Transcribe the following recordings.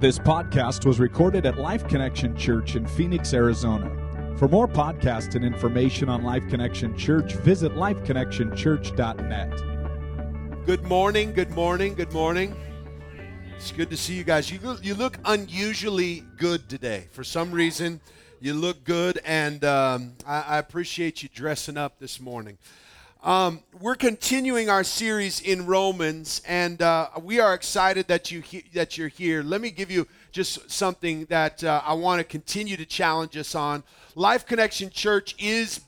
This podcast was recorded at Life Connection Church in Phoenix, Arizona. For more podcasts and information on Life Connection Church, visit lifeconnectionchurch.net. Good morning, good morning, good morning. It's good to see you guys. You look, you look unusually good today. For some reason, you look good, and um, I, I appreciate you dressing up this morning. Um, we're continuing our series in Romans, and uh, we are excited that you he- that you're here. Let me give you just something that uh, I want to continue to challenge us on. Life Connection Church is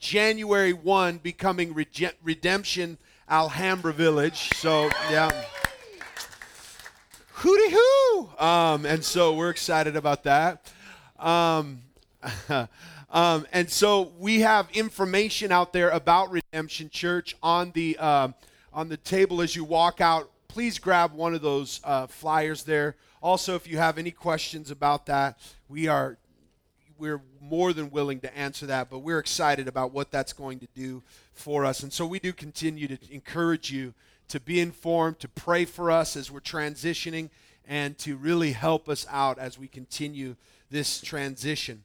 January one becoming Rege- Redemption Alhambra Village. So yeah. Hooty hoo! Um, and so we're excited about that. Um, um, and so we have information out there about Redemption Church on the um, on the table as you walk out. Please grab one of those uh, flyers there. Also, if you have any questions about that, we are we're more than willing to answer that. But we're excited about what that's going to do for us, and so we do continue to encourage you to be informed, to pray for us as we're transitioning, and to really help us out as we continue this transition.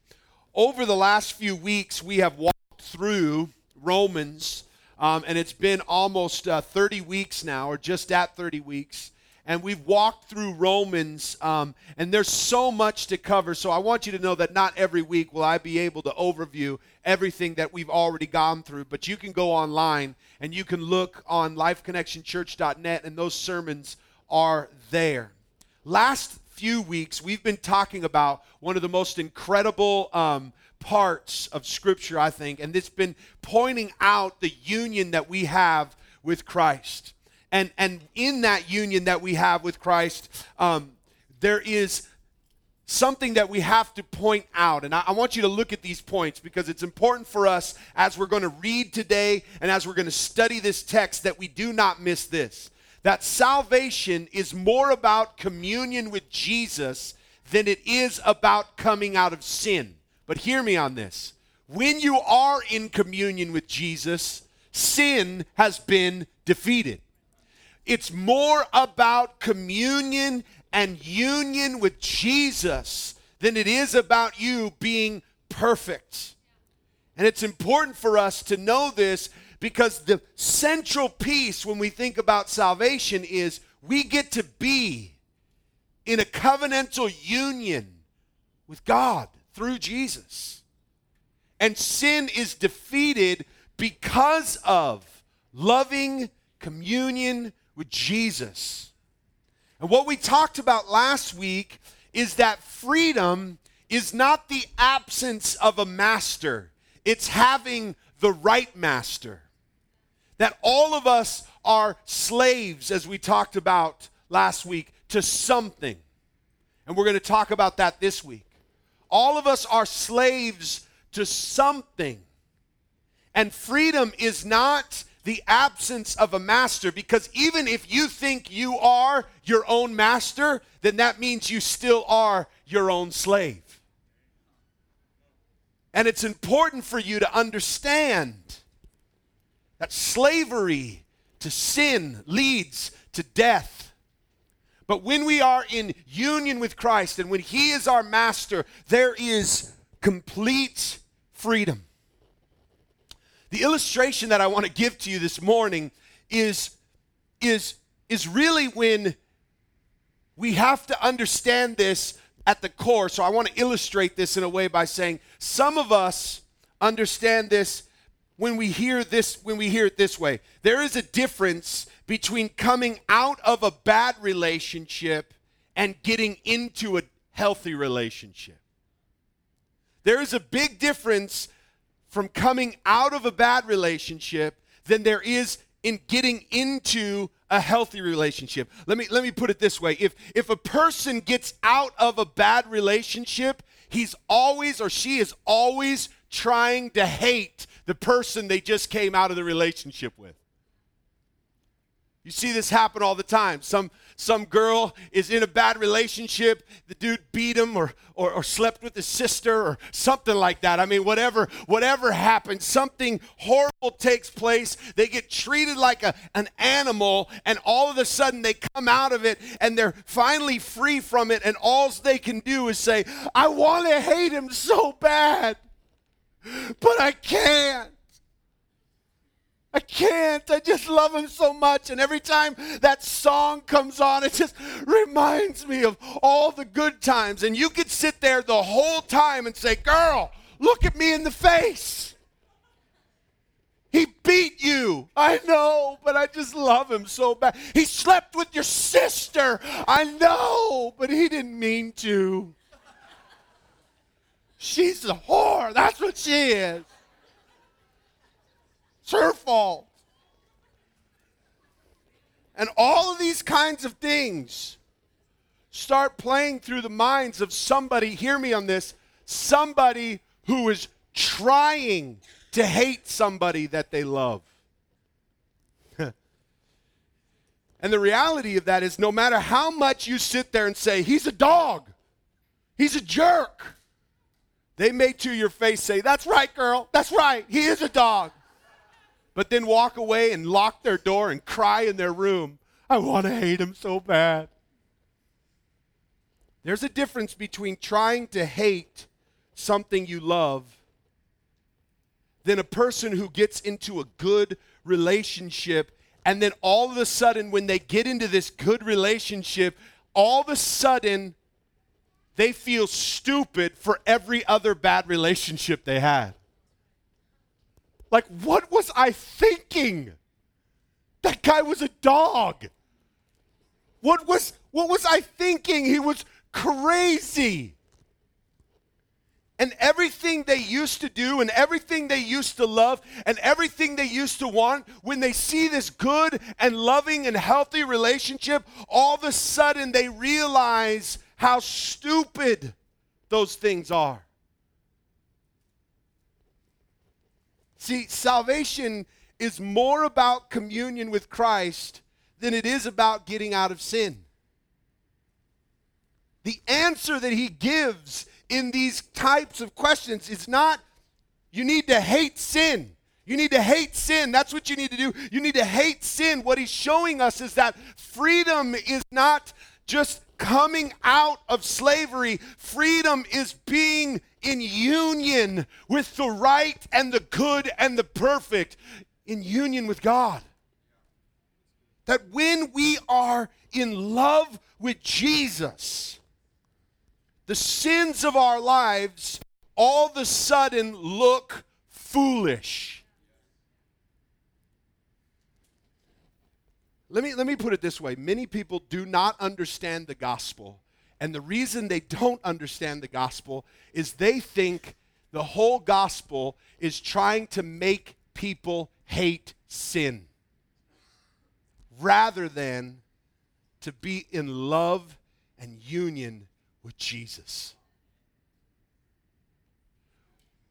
Over the last few weeks, we have walked through Romans, um, and it's been almost uh, 30 weeks now, or just at 30 weeks. And we've walked through Romans, um, and there's so much to cover. So I want you to know that not every week will I be able to overview everything that we've already gone through, but you can go online and you can look on lifeconnectionchurch.net, and those sermons are there. Last few weeks, we've been talking about one of the most incredible um, parts of Scripture, I think, and it's been pointing out the union that we have with Christ. And, and in that union that we have with Christ, um, there is something that we have to point out. And I, I, want you to look at these points because it's important for us as we're going to read today and as we're going to study this text that we do not miss this. That salvation is more about communion with Jesus than it is about coming out of sin. But hear me on this. When you are in communion with Jesus, sin has been defeated. It's more about communion and union with Jesus than it is about you being perfect. And it's important for us to know this because the central piece when we think about salvation is we get to be in a covenantal union with God through Jesus. And sin is defeated because of loving communion with Jesus. And what we talked about last week is that freedom is not the absence of a master, it's having the right master. That all of us are slaves, as we talked about last week, to something. And we're going to talk about that this week. All of us are slaves to something. And freedom is not the absence of a master because even if you think you are your own master, then that means you still are your own slave. And it's important for you to understand that slavery to sin leads to death. But when we are in union with Christ and when He is our master, there is complete freedom. The illustration that I want to give to you this morning is, is, is really when we have to understand this at the core. So I want to illustrate this in a way by saying some of us understand this when we hear this when we hear it this way. There is a difference between coming out of a bad relationship and getting into a healthy relationship. There is a big difference from coming out of a bad relationship than there is in getting into a healthy relationship. Let me let me put it this way. If if a person gets out of a bad relationship, he's always or she is always trying to hate the person they just came out of the relationship with. You see this happen all the time. Some some girl is in a bad relationship. The dude beat him or, or, or slept with his sister or something like that. I mean, whatever, whatever happens, something horrible takes place. They get treated like a, an animal, and all of a sudden they come out of it and they're finally free from it, and all they can do is say, I want to hate him so bad, but I can't. I can't. I just love him so much. And every time that song comes on, it just reminds me of all the good times. And you could sit there the whole time and say, Girl, look at me in the face. He beat you. I know, but I just love him so bad. He slept with your sister. I know, but he didn't mean to. She's a whore. That's what she is. It's her fault. And all of these kinds of things start playing through the minds of somebody, hear me on this, somebody who is trying to hate somebody that they love. and the reality of that is no matter how much you sit there and say, he's a dog, he's a jerk, they may to your face say, that's right, girl, that's right, he is a dog but then walk away and lock their door and cry in their room. I want to hate him so bad. There's a difference between trying to hate something you love than a person who gets into a good relationship and then all of a sudden when they get into this good relationship all of a sudden they feel stupid for every other bad relationship they had like, what was I thinking? That guy was a dog. What was what was I thinking? He was crazy. And everything they used to do and everything they used to love and everything they used to want, when they see this good and loving and healthy relationship, all of a sudden they realize how stupid those things are. See, salvation is more about communion with Christ than it is about getting out of sin. The answer that he gives in these types of questions is not, you need to hate sin. You need to hate sin. That's what you need to do. You need to hate sin. What he's showing us is that freedom is not just coming out of slavery, freedom is being in union with the right and the good and the perfect, in union with God. That when we are in love with Jesus, the sins of our lives all of a sudden look foolish. Let me, let me put it this way many people do not understand the gospel and the reason they don't understand the gospel is they think the whole gospel is trying to make people hate sin rather than to be in love and union with Jesus.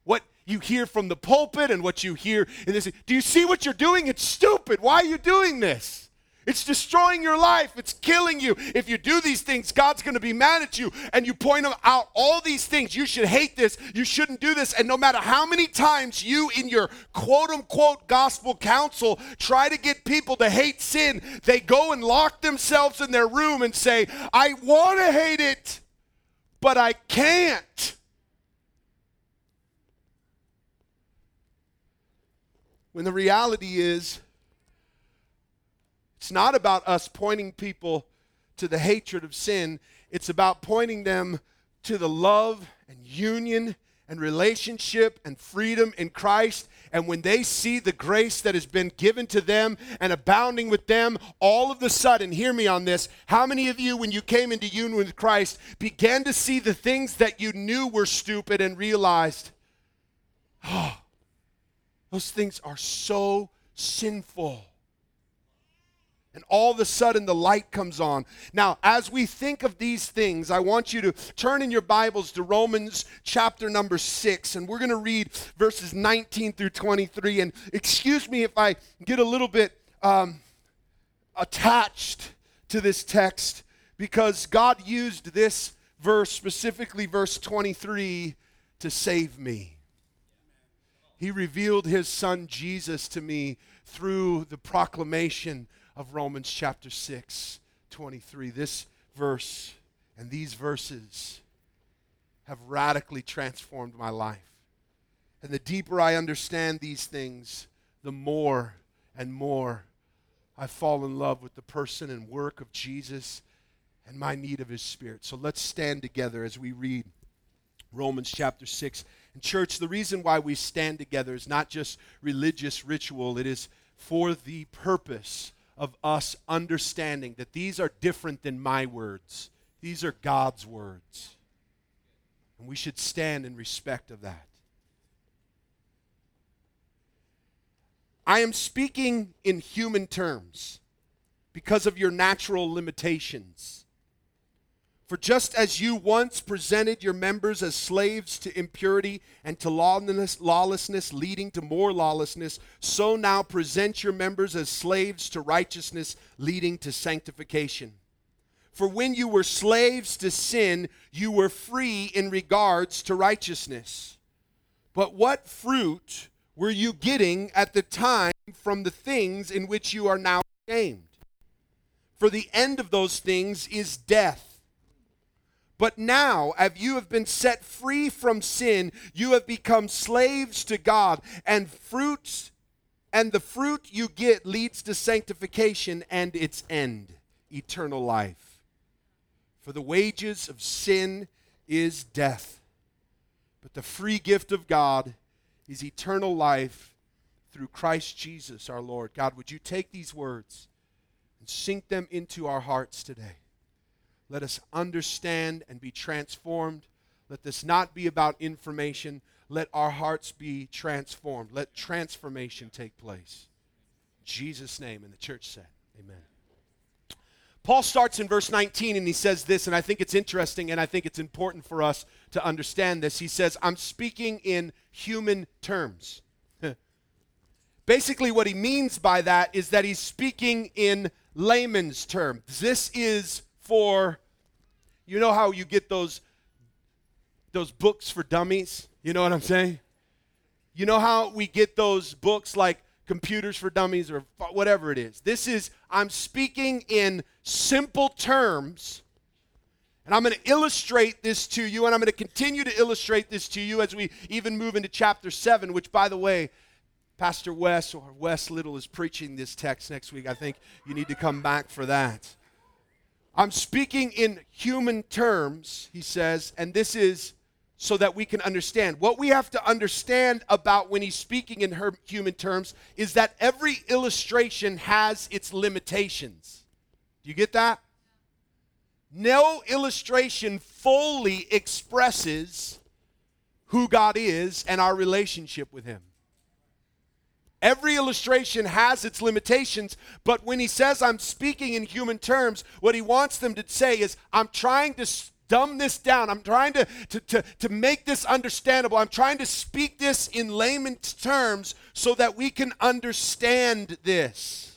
What you hear from the pulpit and what you hear in this, do you see what you're doing? It's stupid. Why are you doing this? It's destroying your life. It's killing you. If you do these things, God's going to be mad at you. And you point out all these things. You should hate this. You shouldn't do this. And no matter how many times you, in your quote unquote gospel counsel, try to get people to hate sin, they go and lock themselves in their room and say, I want to hate it, but I can't. When the reality is, it's not about us pointing people to the hatred of sin, it's about pointing them to the love and union and relationship and freedom in Christ. And when they see the grace that has been given to them and abounding with them, all of a sudden, hear me on this, how many of you, when you came into union with Christ, began to see the things that you knew were stupid and realized, oh, those things are so sinful? And all of a sudden, the light comes on. Now, as we think of these things, I want you to turn in your Bibles to Romans chapter number six, and we're going to read verses 19 through 23. And excuse me if I get a little bit um, attached to this text because God used this verse, specifically verse 23, to save me. He revealed his son Jesus to me through the proclamation of Romans chapter 6, 23. This verse and these verses have radically transformed my life. And the deeper I understand these things, the more and more I fall in love with the person and work of Jesus and my need of his spirit. So let's stand together as we read Romans chapter 6. And, church, the reason why we stand together is not just religious ritual, it is for the purpose of us understanding that these are different than my words, these are God's words. And we should stand in respect of that. I am speaking in human terms because of your natural limitations. For just as you once presented your members as slaves to impurity and to lawlessness, leading to more lawlessness, so now present your members as slaves to righteousness, leading to sanctification. For when you were slaves to sin, you were free in regards to righteousness. But what fruit were you getting at the time from the things in which you are now ashamed? For the end of those things is death. But now, as you have been set free from sin, you have become slaves to God, and fruits and the fruit you get leads to sanctification and its end, eternal life. For the wages of sin is death, but the free gift of God is eternal life through Christ Jesus our Lord. God, would you take these words and sink them into our hearts today? Let us understand and be transformed. Let this not be about information. Let our hearts be transformed. Let transformation take place. In Jesus' name. And the church said, Amen. Paul starts in verse 19 and he says this, and I think it's interesting and I think it's important for us to understand this. He says, I'm speaking in human terms. Basically, what he means by that is that he's speaking in layman's terms. This is for you know how you get those those books for dummies? You know what I'm saying? You know how we get those books like computers for dummies or whatever it is. This is I'm speaking in simple terms and I'm going to illustrate this to you and I'm going to continue to illustrate this to you as we even move into chapter 7, which by the way, Pastor Wes or Wes Little is preaching this text next week. I think you need to come back for that. I'm speaking in human terms, he says, and this is so that we can understand. What we have to understand about when he's speaking in human terms is that every illustration has its limitations. Do you get that? No illustration fully expresses who God is and our relationship with him. Every illustration has its limitations, but when he says, I'm speaking in human terms, what he wants them to say is, I'm trying to dumb this down. I'm trying to, to, to, to make this understandable. I'm trying to speak this in layman's terms so that we can understand this.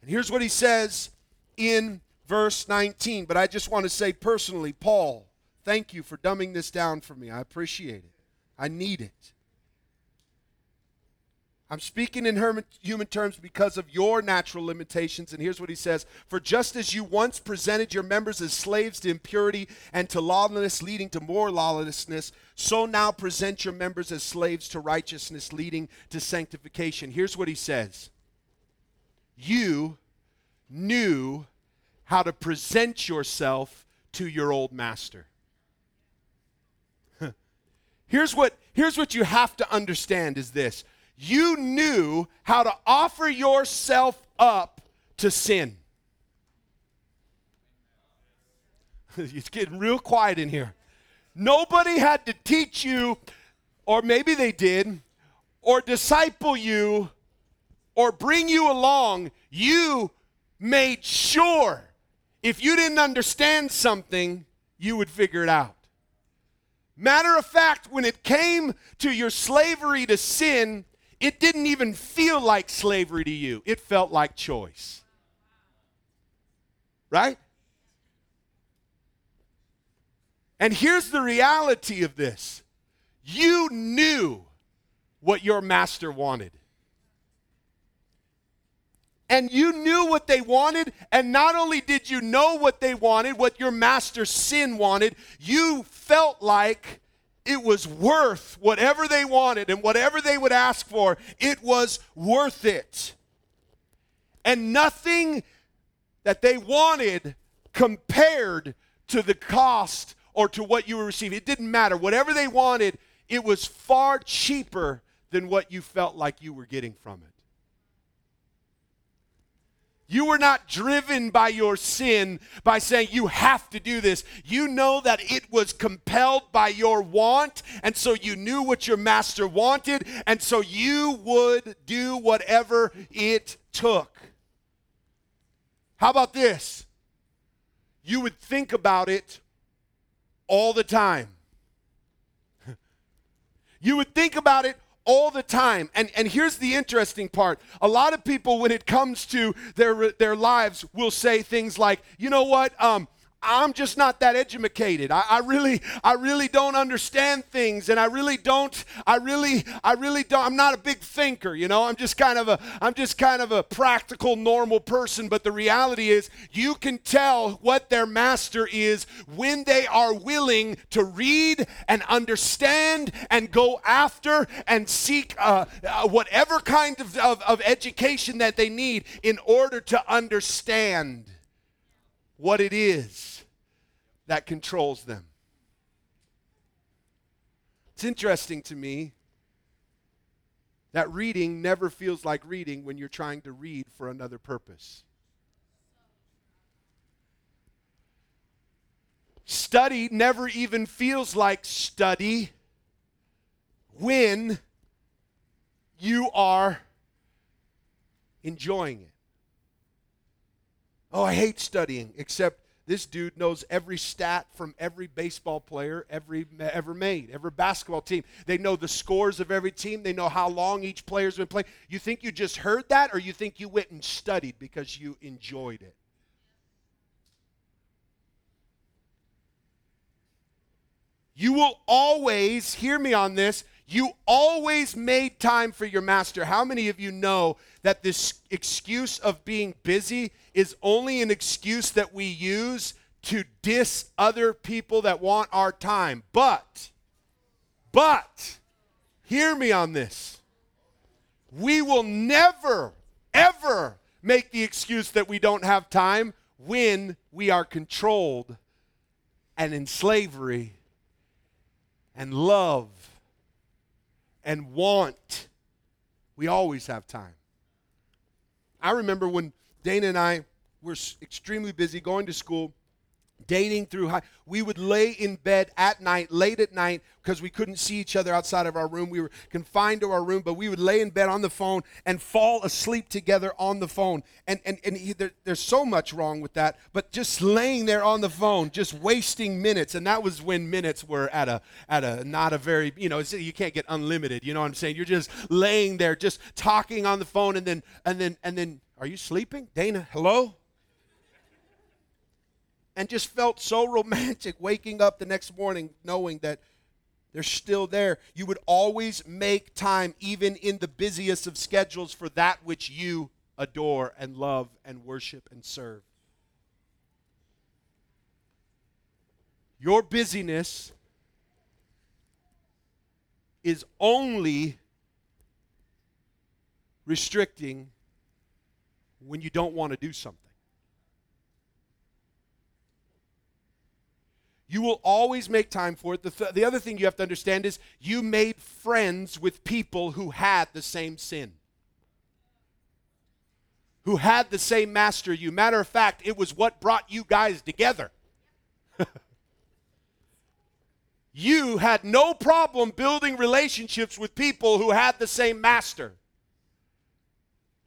And here's what he says in verse 19. But I just want to say personally, Paul, thank you for dumbing this down for me. I appreciate it. I need it. I'm speaking in human terms because of your natural limitations. And here's what he says For just as you once presented your members as slaves to impurity and to lawlessness, leading to more lawlessness, so now present your members as slaves to righteousness, leading to sanctification. Here's what he says You knew how to present yourself to your old master. here's what, here's what you have to understand is this you knew how to offer yourself up to sin. it's getting real quiet in here. Nobody had to teach you, or maybe they did, or disciple you, or bring you along. You made sure if you didn't understand something, you would figure it out. Matter of fact, when it came to your slavery to sin, it didn't even feel like slavery to you, it felt like choice. Right? And here's the reality of this you knew what your master wanted. And you knew what they wanted, and not only did you know what they wanted, what your master's sin wanted, you felt like it was worth whatever they wanted and whatever they would ask for, it was worth it. And nothing that they wanted compared to the cost or to what you were receiving. It didn't matter. Whatever they wanted, it was far cheaper than what you felt like you were getting from it. You were not driven by your sin by saying you have to do this. You know that it was compelled by your want, and so you knew what your master wanted, and so you would do whatever it took. How about this? You would think about it all the time. you would think about it all the time. And, and here's the interesting part. A lot of people, when it comes to their, their lives, will say things like, you know what? Um, I'm just not that educated. I, I, really, I really don't understand things, and I really don't, I really, I really don't. I'm not a big thinker, you know. I'm just kind of a, I'm just kind of a practical, normal person. But the reality is, you can tell what their master is when they are willing to read and understand and go after and seek uh, uh, whatever kind of, of, of education that they need in order to understand what it is that controls them. It's interesting to me that reading never feels like reading when you're trying to read for another purpose. Study never even feels like study when you are enjoying it. Oh, I hate studying, except this dude knows every stat from every baseball player every, ever made, every basketball team. They know the scores of every team. They know how long each player's been playing. You think you just heard that, or you think you went and studied because you enjoyed it? You will always, hear me on this, you always made time for your master. How many of you know that this excuse of being busy is only an excuse that we use to diss other people that want our time? But, but, hear me on this. We will never, ever make the excuse that we don't have time when we are controlled and in slavery and love and want, we always have time. I remember when Dana and I were extremely busy going to school dating through high. We would lay in bed at night, late at night, because we couldn't see each other outside of our room. We were confined to our room, but we would lay in bed on the phone and fall asleep together on the phone. And, and, and he, there, there's so much wrong with that, but just laying there on the phone, just wasting minutes. And that was when minutes were at a, at a not a very, you know, you can't get unlimited. You know what I'm saying? You're just laying there, just talking on the phone, and then, and then, and then, are you sleeping? Dana, hello? And just felt so romantic waking up the next morning knowing that they're still there. You would always make time, even in the busiest of schedules, for that which you adore and love and worship and serve. Your busyness is only restricting when you don't want to do something. You will always make time for it. The, th- the other thing you have to understand is you made friends with people who had the same sin, who had the same master you. Matter of fact, it was what brought you guys together. you had no problem building relationships with people who had the same master,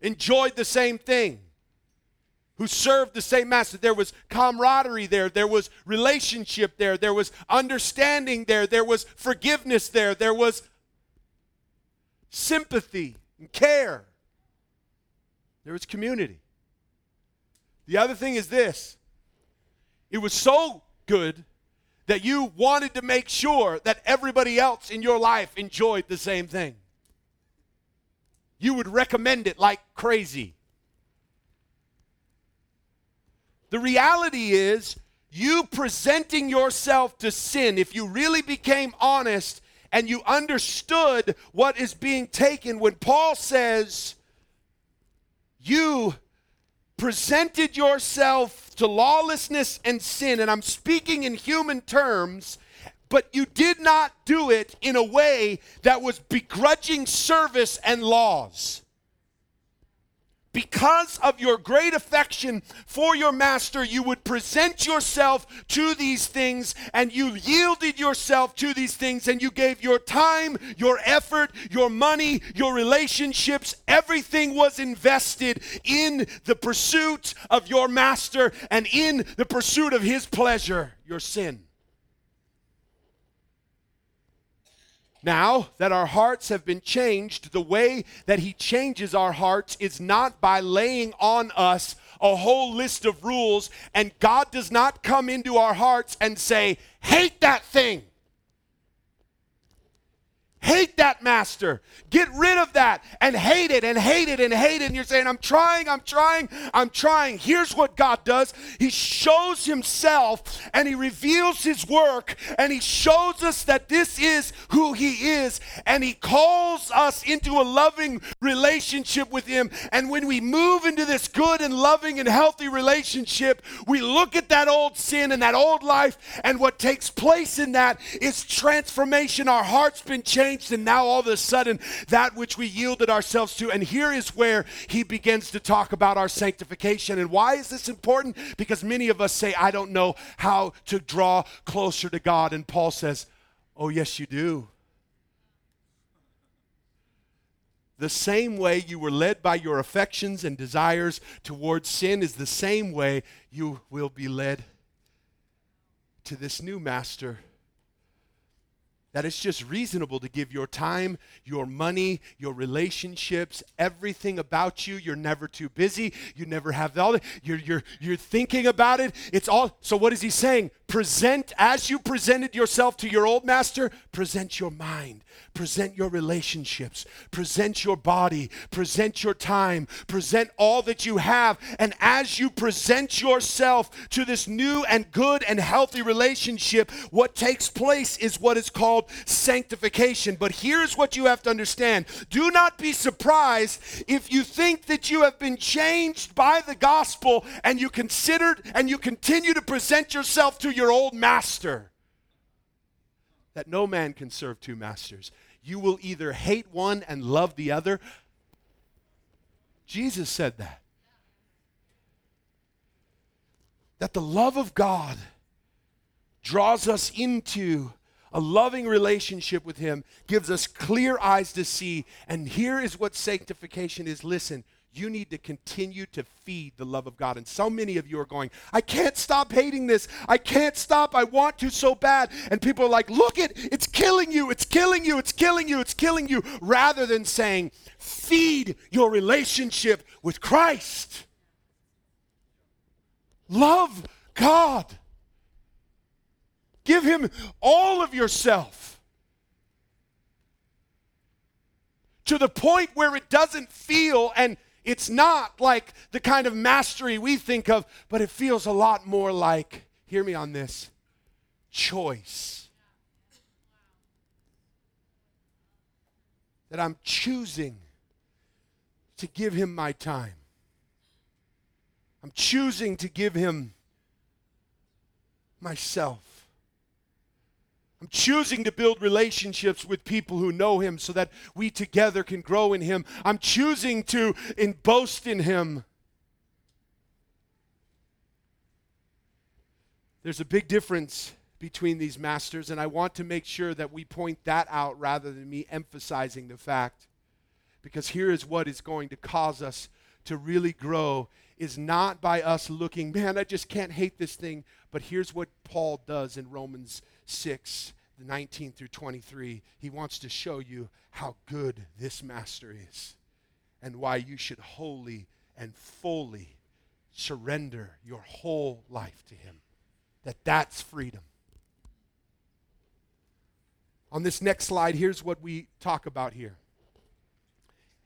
enjoyed the same thing who served the same master. There was camaraderie there, there was relationship there, there was understanding there, there was forgiveness there, there was sympathy and care, there was community. The other thing is this It was so good that you wanted to make sure that everybody else in your life enjoyed the same thing. You would recommend it like crazy. The reality is, you presenting yourself to sin, if you really became honest and you understood what is being taken, when Paul says, you presented yourself to lawlessness and sin, and I'm speaking in human terms, but you did not do it in a way that was begrudging service and laws because of your great affection for your master, you would present yourself to these things and you yielded yourself to these things and you gave your time, your effort, your money, your relationships. Everything was invested in the pursuit of your master and in the pursuit of his pleasure, your sin. Now that our hearts have been changed, the way that He changes our hearts is not by laying on us a whole list of rules, and God does not come into our hearts and say, Hate that thing. Hate that master. Get rid of that and hate it and hate it and hate it. And you're saying, I'm trying, I'm trying, I'm trying. Here's what God does He shows Himself and He reveals His work and He shows us that this is who He is. And He calls us into a loving relationship with Him. And when we move into this good and loving and healthy relationship, we look at that old sin and that old life. And what takes place in that is transformation. Our heart's been changed and now all of a sudden, that which we yielded ourselves to. And here is where he begins to talk about our sanctification. And why is this important? Because many of us say, I don't know how to draw closer to God. And Paul says, Oh, yes, you do. The same way you were led by your affections and desires towards sin is the same way you will be led to this new master that it's just reasonable to give your time, your money, your relationships, everything about you. You're never too busy. You never have all the, you're, you're, you're thinking about it. It's all, so what is he saying? Present, as you presented yourself to your old master, present your mind, present your relationships, present your body, present your time, present all that you have. And as you present yourself to this new and good and healthy relationship, what takes place is what is called sanctification. But here's what you have to understand do not be surprised if you think that you have been changed by the gospel and you considered and you continue to present yourself to your old master. That no man can serve two masters. You will either hate one and love the other. Jesus said that. That the love of God draws us into a loving relationship with Him gives us clear eyes to see. And here is what sanctification is listen, you need to continue to feed the love of God. And so many of you are going, I can't stop hating this. I can't stop. I want to so bad. And people are like, look it, it's killing you. It's killing you. It's killing you. It's killing you. Rather than saying, feed your relationship with Christ. Love God. Give him all of yourself. To the point where it doesn't feel, and it's not like the kind of mastery we think of, but it feels a lot more like, hear me on this, choice. That I'm choosing to give him my time. I'm choosing to give him myself. I'm choosing to build relationships with people who know him so that we together can grow in him. I'm choosing to in boast in him. There's a big difference between these masters, and I want to make sure that we point that out rather than me emphasizing the fact. Because here is what is going to cause us to really grow is not by us looking, man, I just can't hate this thing. But here's what Paul does in Romans 6 19 through 23. He wants to show you how good this master is and why you should wholly and fully surrender your whole life to him. that that's freedom. On this next slide, here's what we talk about here.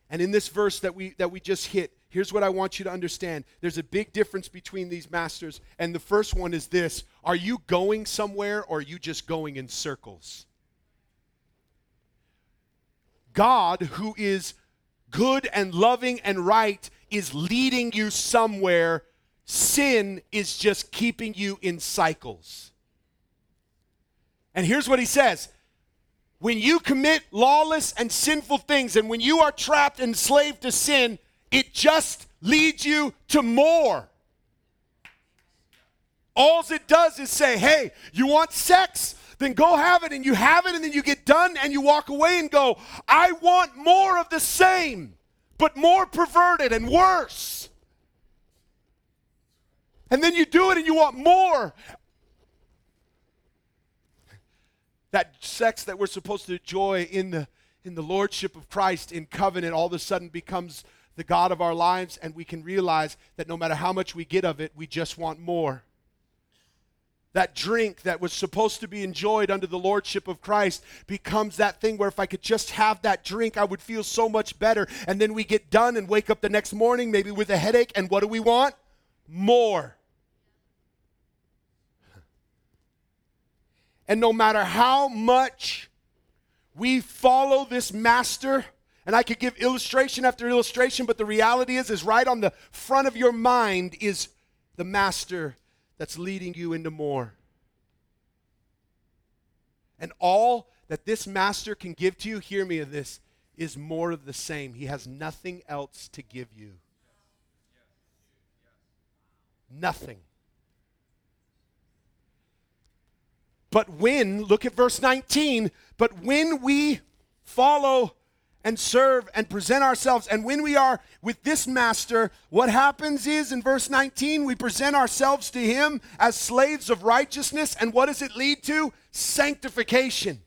And in this verse that we that we just hit, here's what I want you to understand. There's a big difference between these masters, and the first one is this: Are you going somewhere or are you just going in circles? God, who is good and loving and right, is leading you somewhere. Sin is just keeping you in cycles. And here's what he says when you commit lawless and sinful things, and when you are trapped and enslaved to sin, it just leads you to more. All it does is say, hey, you want sex? Then go have it, and you have it, and then you get done, and you walk away and go, I want more of the same, but more perverted and worse. And then you do it, and you want more that sex that we're supposed to enjoy in the in the lordship of Christ in covenant all of a sudden becomes the God of our lives, and we can realize that no matter how much we get of it, we just want more. That drink that was supposed to be enjoyed under the lordship of Christ becomes that thing where if I could just have that drink, I would feel so much better. And then we get done and wake up the next morning, maybe with a headache, and what do we want? More. And no matter how much we follow this master, and I could give illustration after illustration, but the reality is, is right on the front of your mind is the master that's leading you into more. And all that this master can give to you, hear me of this, is more of the same. He has nothing else to give you. Nothing. But when, look at verse 19, but when we follow and serve and present ourselves, and when we are with this master, what happens is in verse 19, we present ourselves to him as slaves of righteousness, and what does it lead to? Sanctification.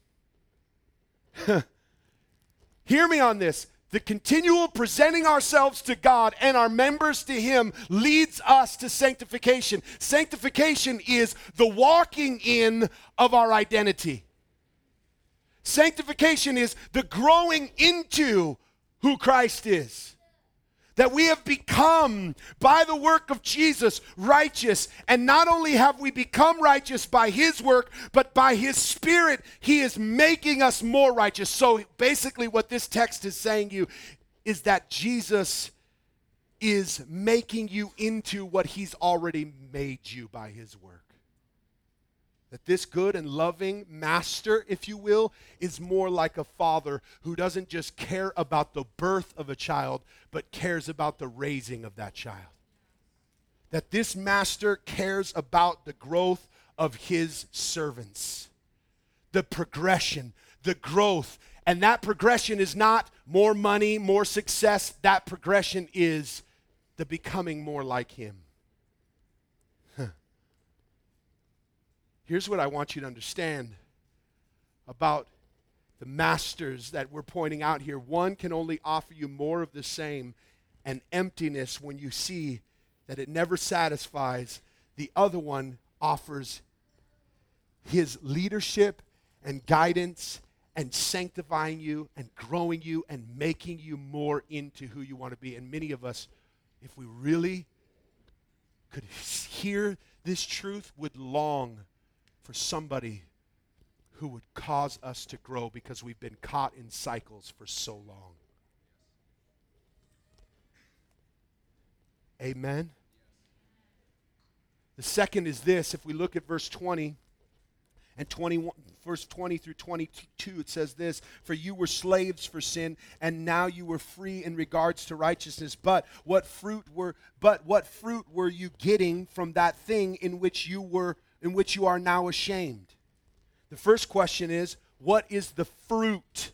Hear me on this. The continual presenting ourselves to God and our members to Him leads us to sanctification. Sanctification is the walking in of our identity. Sanctification is the growing into who Christ is that we have become, by the work of Jesus, righteous. And not only have we become righteous by his work, but by his spirit, he is making us more righteous. So basically, what this text is saying you is that Jesus is making you into what he's already made you by his work. That this good and loving master, if you will, is more like a father who doesn't just care about the birth of a child, but cares about the raising of that child. That this master cares about the growth of his servants, the progression, the growth. And that progression is not more money, more success. That progression is the becoming more like him. Here's what I want you to understand about the masters that we're pointing out here. One can only offer you more of the same and emptiness when you see that it never satisfies. The other one offers his leadership and guidance and sanctifying you and growing you and making you more into who you want to be. And many of us, if we really could hear this truth, would long for somebody who would cause us to grow because we've been caught in cycles for so long. Amen. The second is this if we look at verse 20 and 21 verse 20 through 22 it says this for you were slaves for sin and now you were free in regards to righteousness but what fruit were but what fruit were you getting from that thing in which you were in which you are now ashamed? The first question is what is the fruit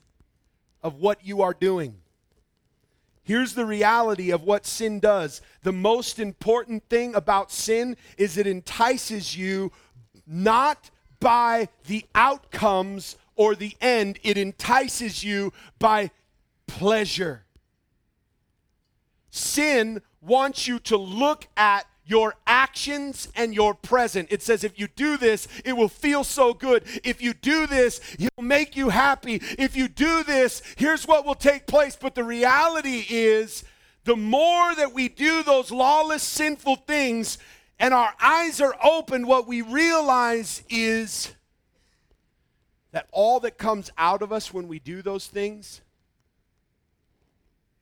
of what you are doing? Here's the reality of what sin does. The most important thing about sin is it entices you not by the outcomes or the end, it entices you by pleasure. Sin wants you to look at your actions and your present. It says, if you do this, it will feel so good. If you do this, he'll make you happy. If you do this, here's what will take place. But the reality is, the more that we do those lawless, sinful things and our eyes are open, what we realize is that all that comes out of us when we do those things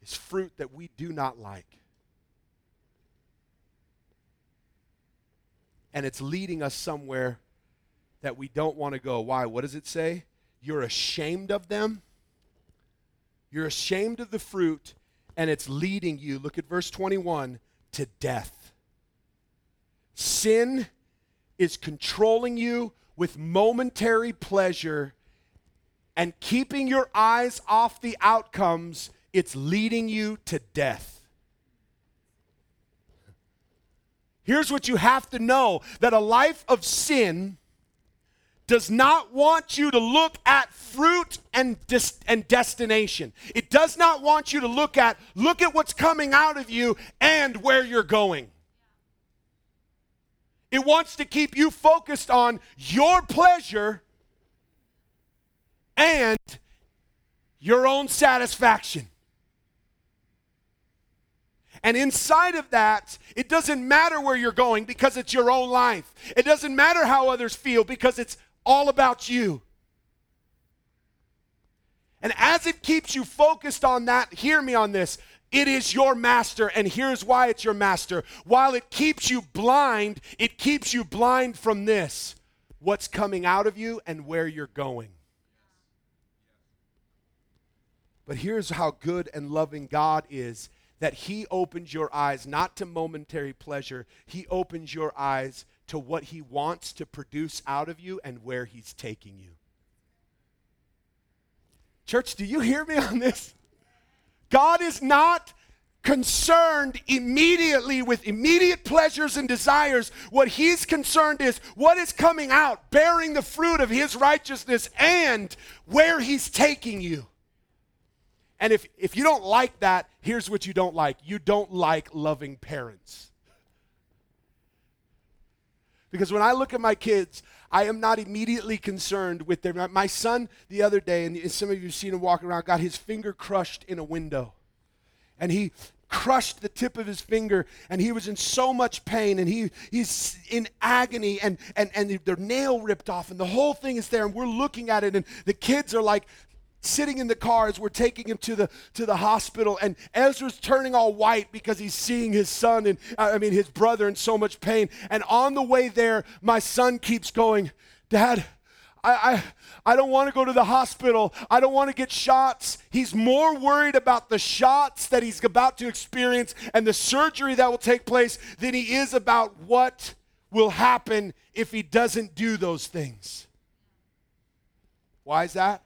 is fruit that we do not like. And it's leading us somewhere that we don't want to go. Why? What does it say? You're ashamed of them. You're ashamed of the fruit, and it's leading you, look at verse 21, to death. Sin is controlling you with momentary pleasure and keeping your eyes off the outcomes, it's leading you to death. Here's what you have to know that a life of sin does not want you to look at fruit and, dis- and destination. It does not want you to look at, look at what's coming out of you and where you're going. It wants to keep you focused on your pleasure and your own satisfaction. And inside of that, it doesn't matter where you're going because it's your own life. It doesn't matter how others feel because it's all about you. And as it keeps you focused on that, hear me on this. It is your master, and here's why it's your master. While it keeps you blind, it keeps you blind from this what's coming out of you and where you're going. But here's how good and loving God is that He opens your eyes not to momentary pleasure, He opens your eyes to what He wants to produce out of you and where He's taking you. Church, do you hear me on this? God is not concerned immediately with immediate pleasures and desires. What he's concerned is what is coming out, bearing the fruit of his righteousness, and where he's taking you. And if, if you don't like that, here's what you don't like you don't like loving parents. Because when I look at my kids, I am not immediately concerned with their. My son the other day, and some of you have seen him walking around, got his finger crushed in a window. And he crushed the tip of his finger and he was in so much pain and he, he's in agony and, and, and their nail ripped off and the whole thing is there and we're looking at it and the kids are like sitting in the car as we're taking him to the to the hospital and Ezra's turning all white because he's seeing his son and I mean his brother in so much pain and on the way there my son keeps going dad I, I, I don't want to go to the hospital. I don't want to get shots. He's more worried about the shots that he's about to experience and the surgery that will take place than he is about what will happen if he doesn't do those things. Why is that?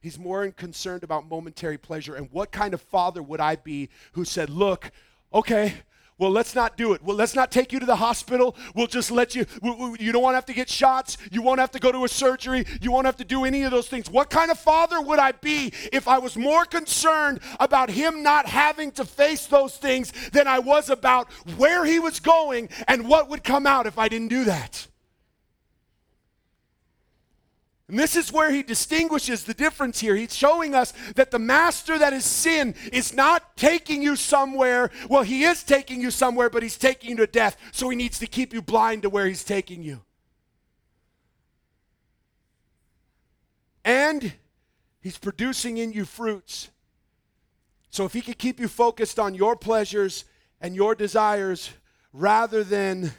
He's more concerned about momentary pleasure. And what kind of father would I be who said, Look, okay, well, let's not do it. Well, let's not take you to the hospital. We'll just let you, you don't want to have to get shots. You won't have to go to a surgery. You won't have to do any of those things. What kind of father would I be if I was more concerned about him not having to face those things than I was about where he was going and what would come out if I didn't do that? And this is where he distinguishes the difference here. He's showing us that the master that is sin is not taking you somewhere. Well, he is taking you somewhere, but he's taking you to death. So he needs to keep you blind to where he's taking you. And he's producing in you fruits. So if he could keep you focused on your pleasures and your desires rather than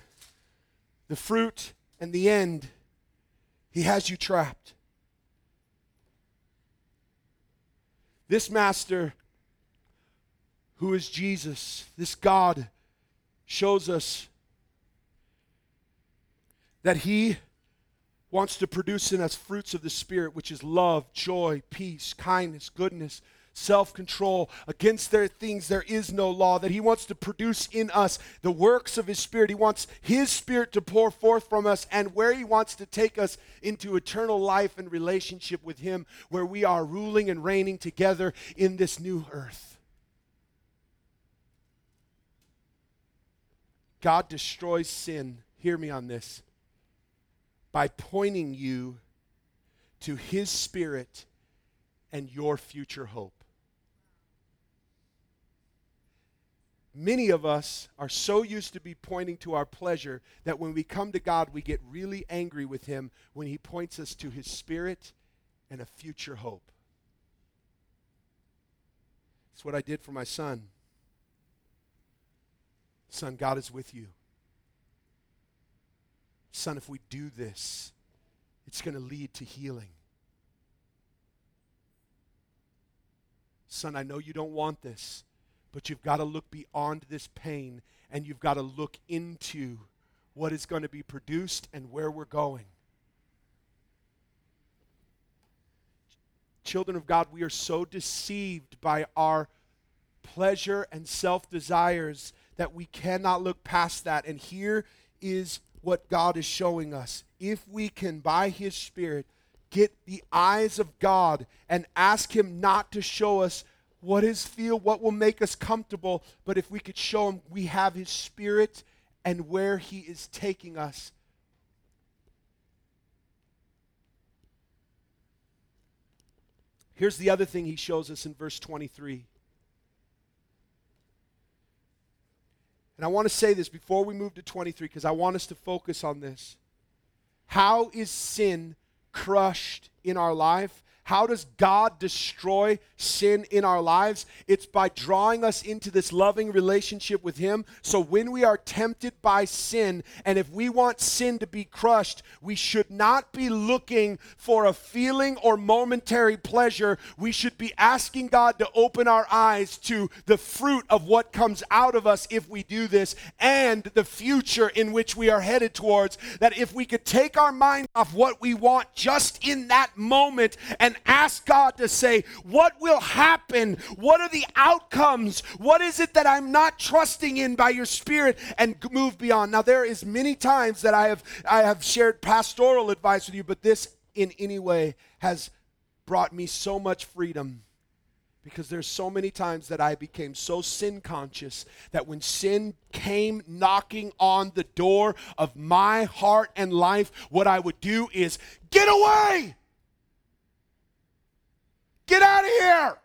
the fruit and the end, he has you trapped. This master, who is Jesus, this God, shows us that he wants to produce in us fruits of the Spirit, which is love, joy, peace, kindness, goodness self control. Against their things there is no law. That He wants to produce in us the works of His Spirit. He wants His Spirit to pour forth from us, and where He wants to take us into eternal life and relationship with Him, where we are ruling and reigning together in this new earth. God destroys sin, hear me on this, by pointing you to His Spirit and your future hope. Many of us are so used to be pointing to our pleasure that when we come to God, we get really angry with Him when He points us to His Spirit and a future hope. It's what I did for my son. Son, God is with you. Son, if we do this, it's going to lead to healing. Son, I know you don't want this, but you've got to look beyond this pain and you've got to look into what is going to be produced and where we're going. Children of God, we are so deceived by our pleasure and self desires that we cannot look past that. And here is what God is showing us. If we can, by His Spirit, get the eyes of God and ask Him not to show us what is feel, what will make us comfortable, but if we could show Him we have His Spirit and where He is taking us. Here's the other thing He shows us in verse 23. And I want to say this before we move to 23 because I want us to focus on this. How is sin crushed in our life? How does God destroy sin in our lives? It's by drawing us into this loving relationship with Him. So when we are tempted by sin, and if we want sin to be crushed, we should not be looking for a feeling or momentary pleasure. We should be asking God to open our eyes to the fruit of what comes out of us if we do this and the future in which we are headed towards. That if we could take our mind off what we want just in that moment and ask God to say, What will happen? What are the outcomes? What is it that I'm not trusting in by your Spirit? And move beyond. Now, there is many times that I have, I have shared pastoral advice with you, but this in any way has brought me so much freedom because there's so many times that I became so sin conscious that when sin came knocking on the door of my heart and life, what I would do is get away. Get out of here.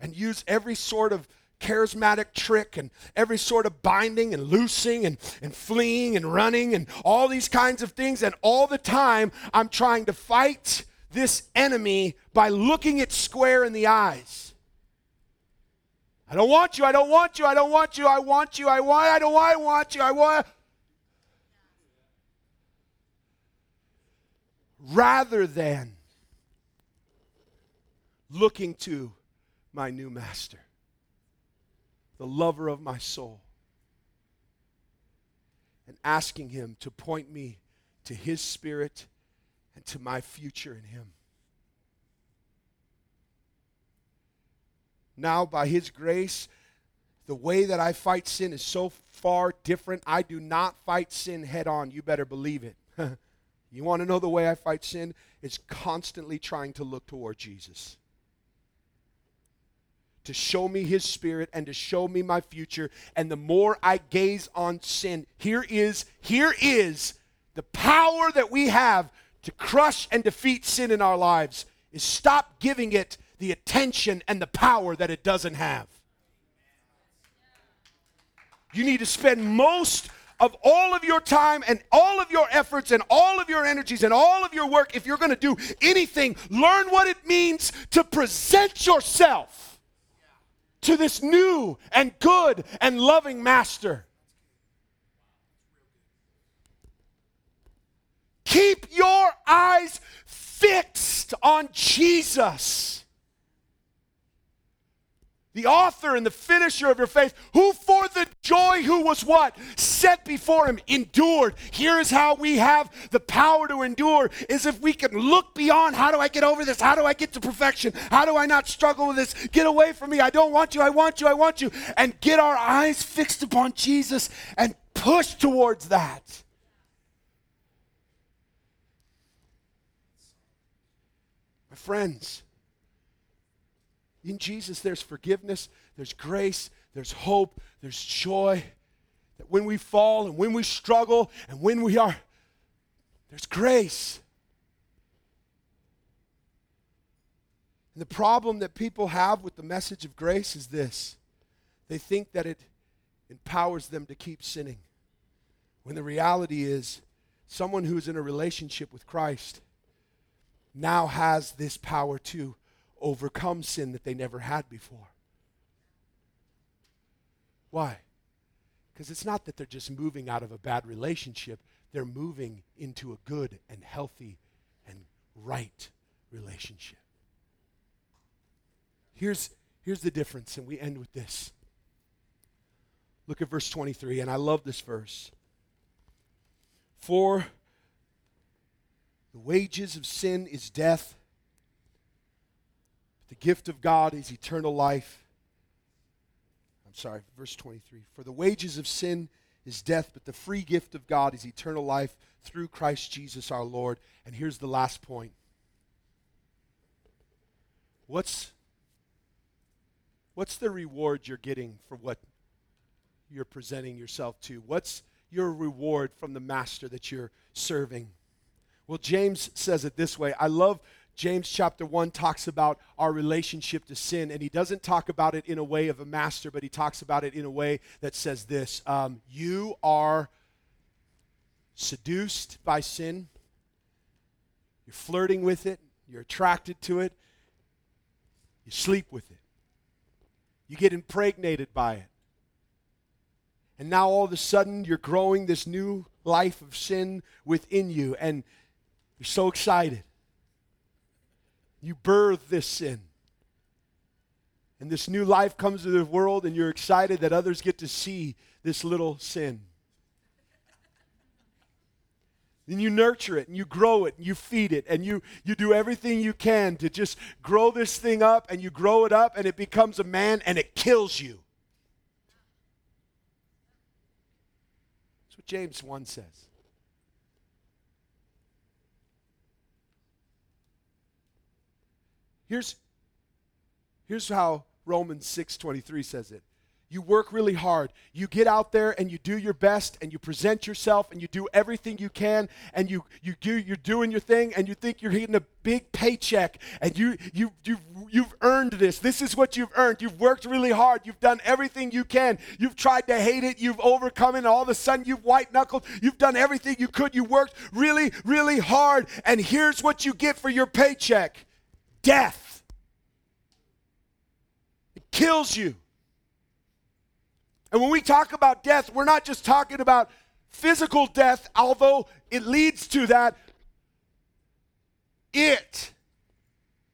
And use every sort of charismatic trick and every sort of binding and loosing and, and fleeing and running and all these kinds of things. And all the time, I'm trying to fight this enemy by looking it square in the eyes. I don't want you. I don't want you. I don't want you. I want you. I want. I don't. I want you. I want. Rather than looking to my new master, the lover of my soul, and asking him to point me to his spirit and to my future in him. Now, by his grace, the way that I fight sin is so far different. I do not fight sin head on. You better believe it. You want to know the way I fight sin? It's constantly trying to look toward Jesus. To show me his spirit and to show me my future. And the more I gaze on sin, here is, here is the power that we have to crush and defeat sin in our lives is stop giving it the attention and the power that it doesn't have. You need to spend most of all of your time and all of your efforts and all of your energies and all of your work, if you're going to do anything, learn what it means to present yourself to this new and good and loving master. Keep your eyes fixed on Jesus the author and the finisher of your faith, who for the joy who was what? Set before him, endured. Here is how we have the power to endure is if we can look beyond how do I get over this? How do I get to perfection? How do I not struggle with this? Get away from me. I don't want you. I want you. I want you. And get our eyes fixed upon Jesus and push towards that. My friends, In Jesus, there's forgiveness, there's grace, there's hope, there's joy. That when we fall and when we struggle and when we are, there's grace. And the problem that people have with the message of grace is this they think that it empowers them to keep sinning. When the reality is, someone who's in a relationship with Christ now has this power to overcome sin that they never had before. Why? Because it's not that they're just moving out of a bad relationship, they're moving into a good and healthy and right relationship. Here's, here's the difference, and we end with this. Look at verse 23, and I love this verse. For the wages of sin is death, the gift of God is eternal life. I'm sorry, verse 23. For the wages of sin is death, but the free gift of God is eternal life through Christ Jesus our Lord. And here's the last point. What's what's the reward you're getting for what you're presenting yourself to? What's your reward from the master that you're serving? Well, James says it this way. I love James chapter 1 talks about our relationship to sin, and he doesn't talk about it in a way of a master, but he talks about it in a way that says this um, You are seduced by sin, you're flirting with it, you're attracted to it, you sleep with it, you get impregnated by it. And now all of a sudden, you're growing this new life of sin within you, and you're so excited. You birth this sin. And this new life comes to the world, and you're excited that others get to see this little sin. And you nurture it and you grow it and you feed it and you, you do everything you can to just grow this thing up and you grow it up and it becomes a man and it kills you. That's what James 1 says. Here's, here's how Romans 6:23 says it. You work really hard. You get out there and you do your best and you present yourself and you do everything you can and you you do you're doing your thing and you think you're getting a big paycheck and you you you've you've earned this. This is what you've earned. You've worked really hard. You've done everything you can. You've tried to hate it. You've overcome it. And all of a sudden you've white knuckled. You've done everything you could. You worked really really hard and here's what you get for your paycheck death. It kills you. And when we talk about death, we're not just talking about physical death, although it leads to that. It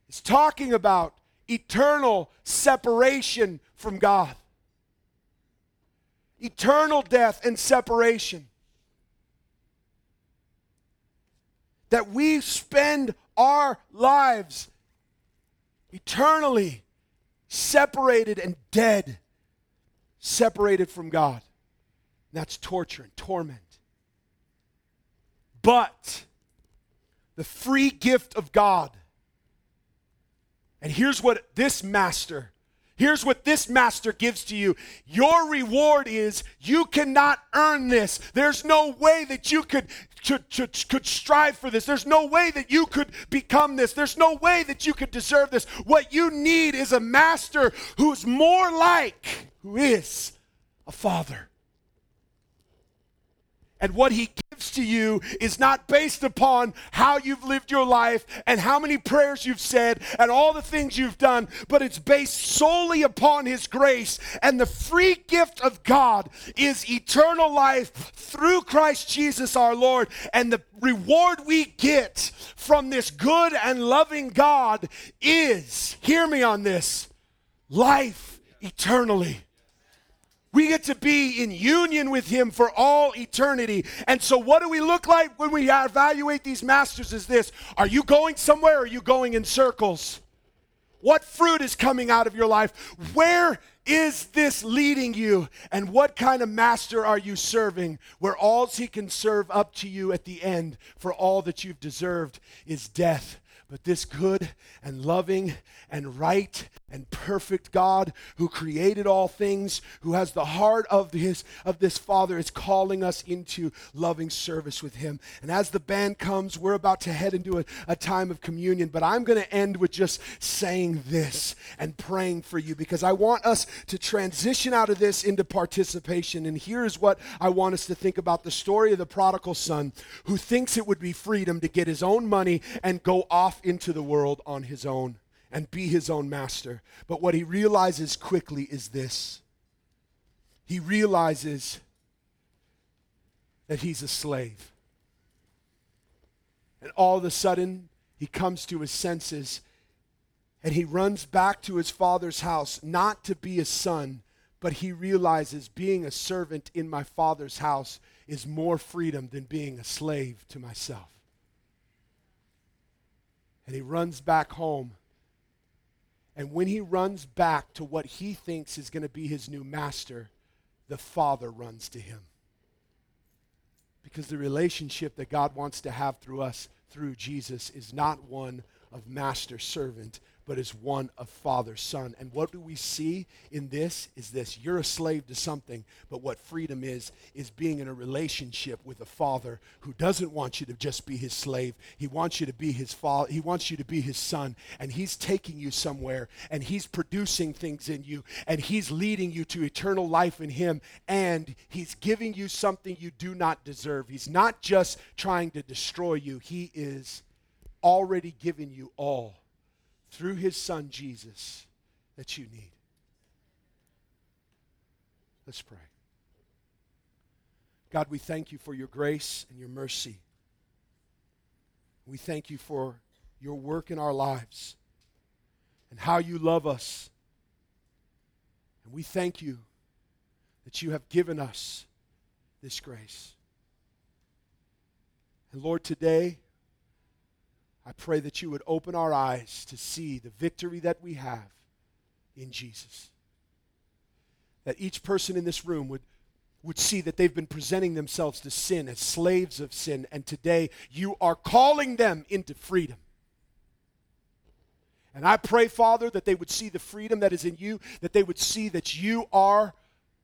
is talking about eternal separation from God. Eternal death and separation. That we spend our lives eternally separated and dead, separated from God. That's torture and torment. But the free gift of God, and here's what this master Here's what this master gives to you. Your reward is you cannot earn this. There's no way that you could, could, could, strive for this. There's no way that you could become this. There's no way that you could deserve this. What you need is a master who's more like, who is a father. And what he gives to you is not based upon how you've lived your life and how many prayers you've said and all the things you've done, but it's based solely upon his grace. And the free gift of God is eternal life through Christ Jesus our Lord. And the reward we get from this good and loving God is, hear me on this, life eternally. We get to be in union with Him for all eternity. And so, what do we look like when we evaluate these masters? Is this Are you going somewhere or are you going in circles? What fruit is coming out of your life? Where is this leading you? And what kind of master are you serving where all he can serve up to you at the end for all that you've deserved is death? But this good and loving and right and perfect God who created all things, who has the heart of his of this Father is calling us into loving service with him. And as the band comes, we're about to head into a, a time of communion, but I'm going to end with just saying this and praying for you because I want us to transition out of this into participation. And here's what I want us to think about the story of the prodigal son who thinks it would be freedom to get his own money and go off into the world on his own and be his own master. But what he realizes quickly is this he realizes that he's a slave. And all of a sudden, he comes to his senses and he runs back to his father's house, not to be a son, but he realizes being a servant in my father's house is more freedom than being a slave to myself. And he runs back home and when he runs back to what he thinks is going to be his new master, the Father runs to him. Because the relationship that God wants to have through us, through Jesus, is not one of master servant, but is one of father son. And what do we see in this is this you're a slave to something, but what freedom is, is being in a relationship with a father who doesn't want you to just be his slave. He wants you to be his father, he wants you to be his son, and he's taking you somewhere, and he's producing things in you, and he's leading you to eternal life in him, and he's giving you something you do not deserve. He's not just trying to destroy you, he is already given you all through his son Jesus that you need. Let's pray. God, we thank you for your grace and your mercy. We thank you for your work in our lives and how you love us. And we thank you that you have given us this grace. And Lord, today, I pray that you would open our eyes to see the victory that we have in Jesus. That each person in this room would, would see that they've been presenting themselves to sin as slaves of sin, and today you are calling them into freedom. And I pray, Father, that they would see the freedom that is in you, that they would see that you are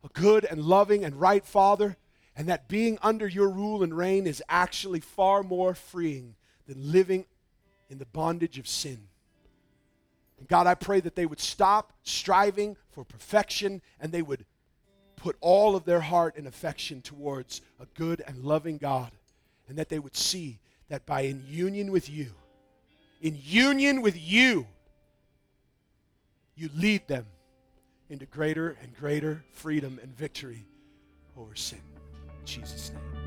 a good and loving and right Father, and that being under your rule and reign is actually far more freeing than living in the bondage of sin. And God, I pray that they would stop striving for perfection and they would put all of their heart and affection towards a good and loving God. And that they would see that by in union with you, in union with you, you lead them into greater and greater freedom and victory over sin. In Jesus' name.